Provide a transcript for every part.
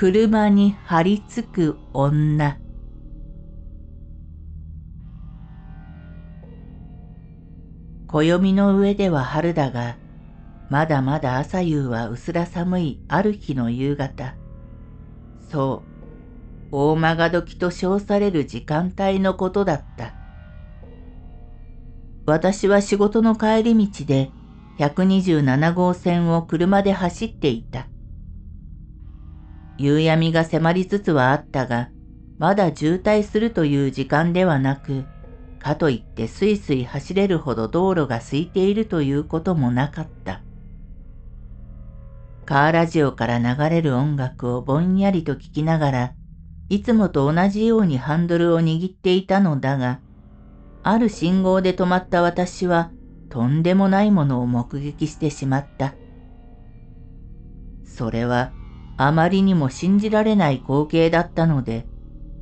車に張り付く女。暦の上では春だがまだまだ朝夕は薄ら寒いある日の夕方。そう大曲時と称される時間帯のことだった。私は仕事の帰り道で127号線を車で走っていた。夕闇が迫りつつはあったが、まだ渋滞するという時間ではなく、かといってスイスイ走れるほど道路が空いているということもなかった。カーラジオから流れる音楽をぼんやりと聞きながら、いつもと同じようにハンドルを握っていたのだが、ある信号で止まった私は、とんでもないものを目撃してしまった。それは、あまりにも信じられない光景だったので、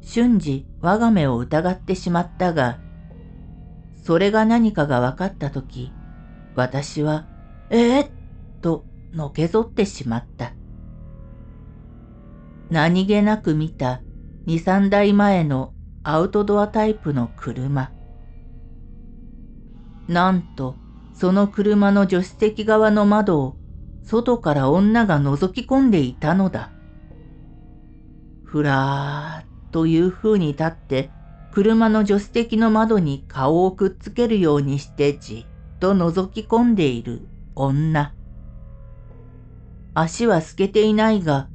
瞬時我が目を疑ってしまったが、それが何かが分かったとき、私は、えー、とのけぞってしまった。何気なく見た二三台前のアウトドアタイプの車。なんと、その車の助手席側の窓を外から女が覗き込んでいたのだ。ふらーという風に立って車の助手席の窓に顔をくっつけるようにしてじっと覗き込んでいる女。足は透けていないが、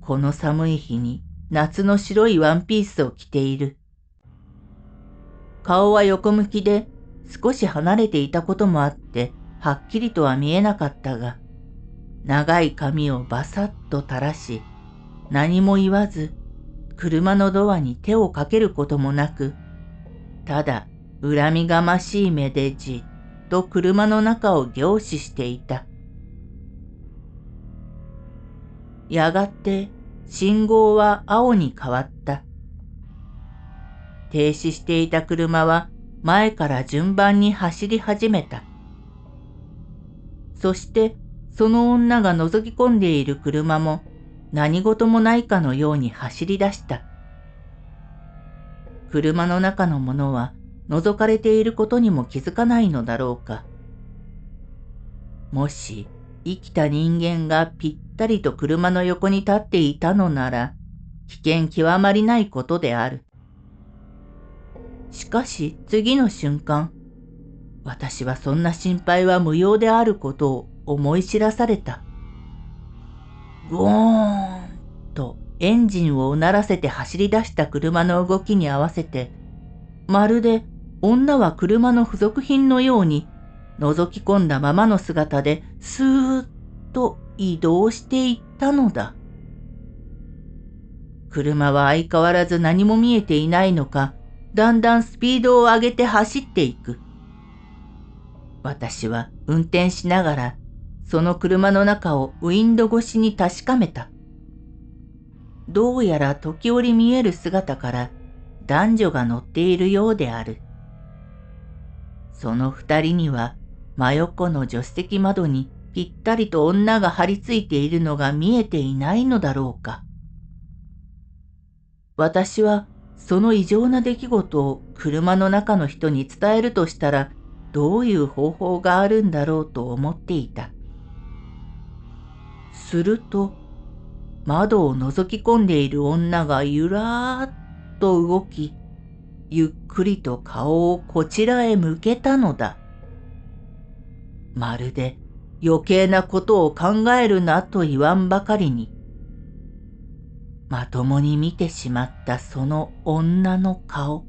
この寒い日に夏の白いワンピースを着ている。顔は横向きで少し離れていたこともあってはっきりとは見えなかったが、長い髪をバサッと垂らし、何も言わず、車のドアに手をかけることもなく、ただ恨みがましい目でじっと車の中を凝視していた。やがて信号は青に変わった。停止していた車は前から順番に走り始めた。そしてその女が覗き込んでいる車も何事もないかのように走り出した。車の中のものは覗かれていることにも気づかないのだろうか。もし生きた人間がぴったりと車の横に立っていたのなら危険極まりないことである。しかし次の瞬間、私はそんな心配は無用であることを思い知らされた。ゴーンとエンジンをうならせて走り出した車の動きに合わせて、まるで女は車の付属品のように覗き込んだままの姿でスーッと移動していったのだ。車は相変わらず何も見えていないのか、だんだんスピードを上げて走っていく。私は運転しながらその車の中をウィンド越しに確かめた。どうやら時折見える姿から男女が乗っているようである。その二人には真横の助手席窓にぴったりと女が張り付いているのが見えていないのだろうか。私はその異常な出来事を車の中の人に伝えるとしたらどういう方法があるんだろうと思っていた。すると、窓を覗き込んでいる女がゆらーっと動き、ゆっくりと顔をこちらへ向けたのだ。まるで余計なことを考えるなと言わんばかりに、まともに見てしまったその女の顔。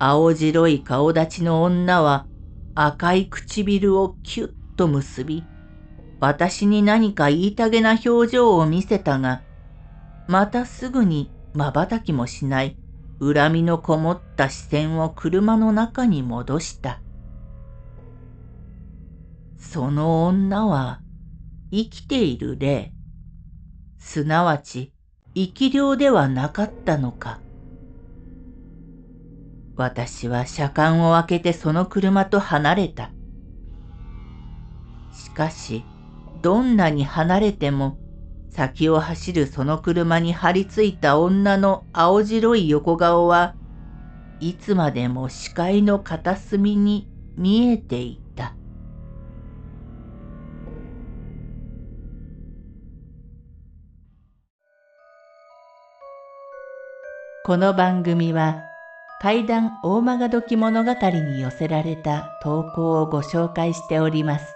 青白い顔立ちの女は赤い唇をキュッと結び、私に何か言いたげな表情を見せたが、またすぐに瞬きもしない恨みのこもった視線を車の中に戻した。その女は生きている霊、すなわち生き量ではなかったのか。私は車間を開けてその車と離れた。しかし、どんなに離れても、先を走るその車に張り付いた女の青白い横顔はいつまでも視界の片隅に見えていた。この番組は怪談大曲どき物語に寄せられた投稿をご紹介しております。